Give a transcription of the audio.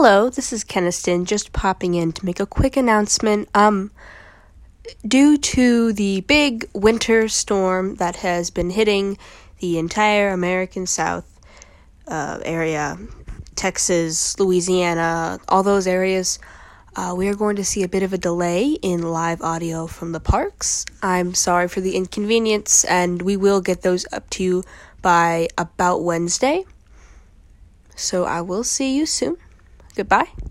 Hello, this is Keniston just popping in to make a quick announcement. Um due to the big winter storm that has been hitting the entire American South uh, area, Texas, Louisiana, all those areas, uh, we are going to see a bit of a delay in live audio from the parks. I'm sorry for the inconvenience, and we will get those up to you by about Wednesday. So I will see you soon. Goodbye.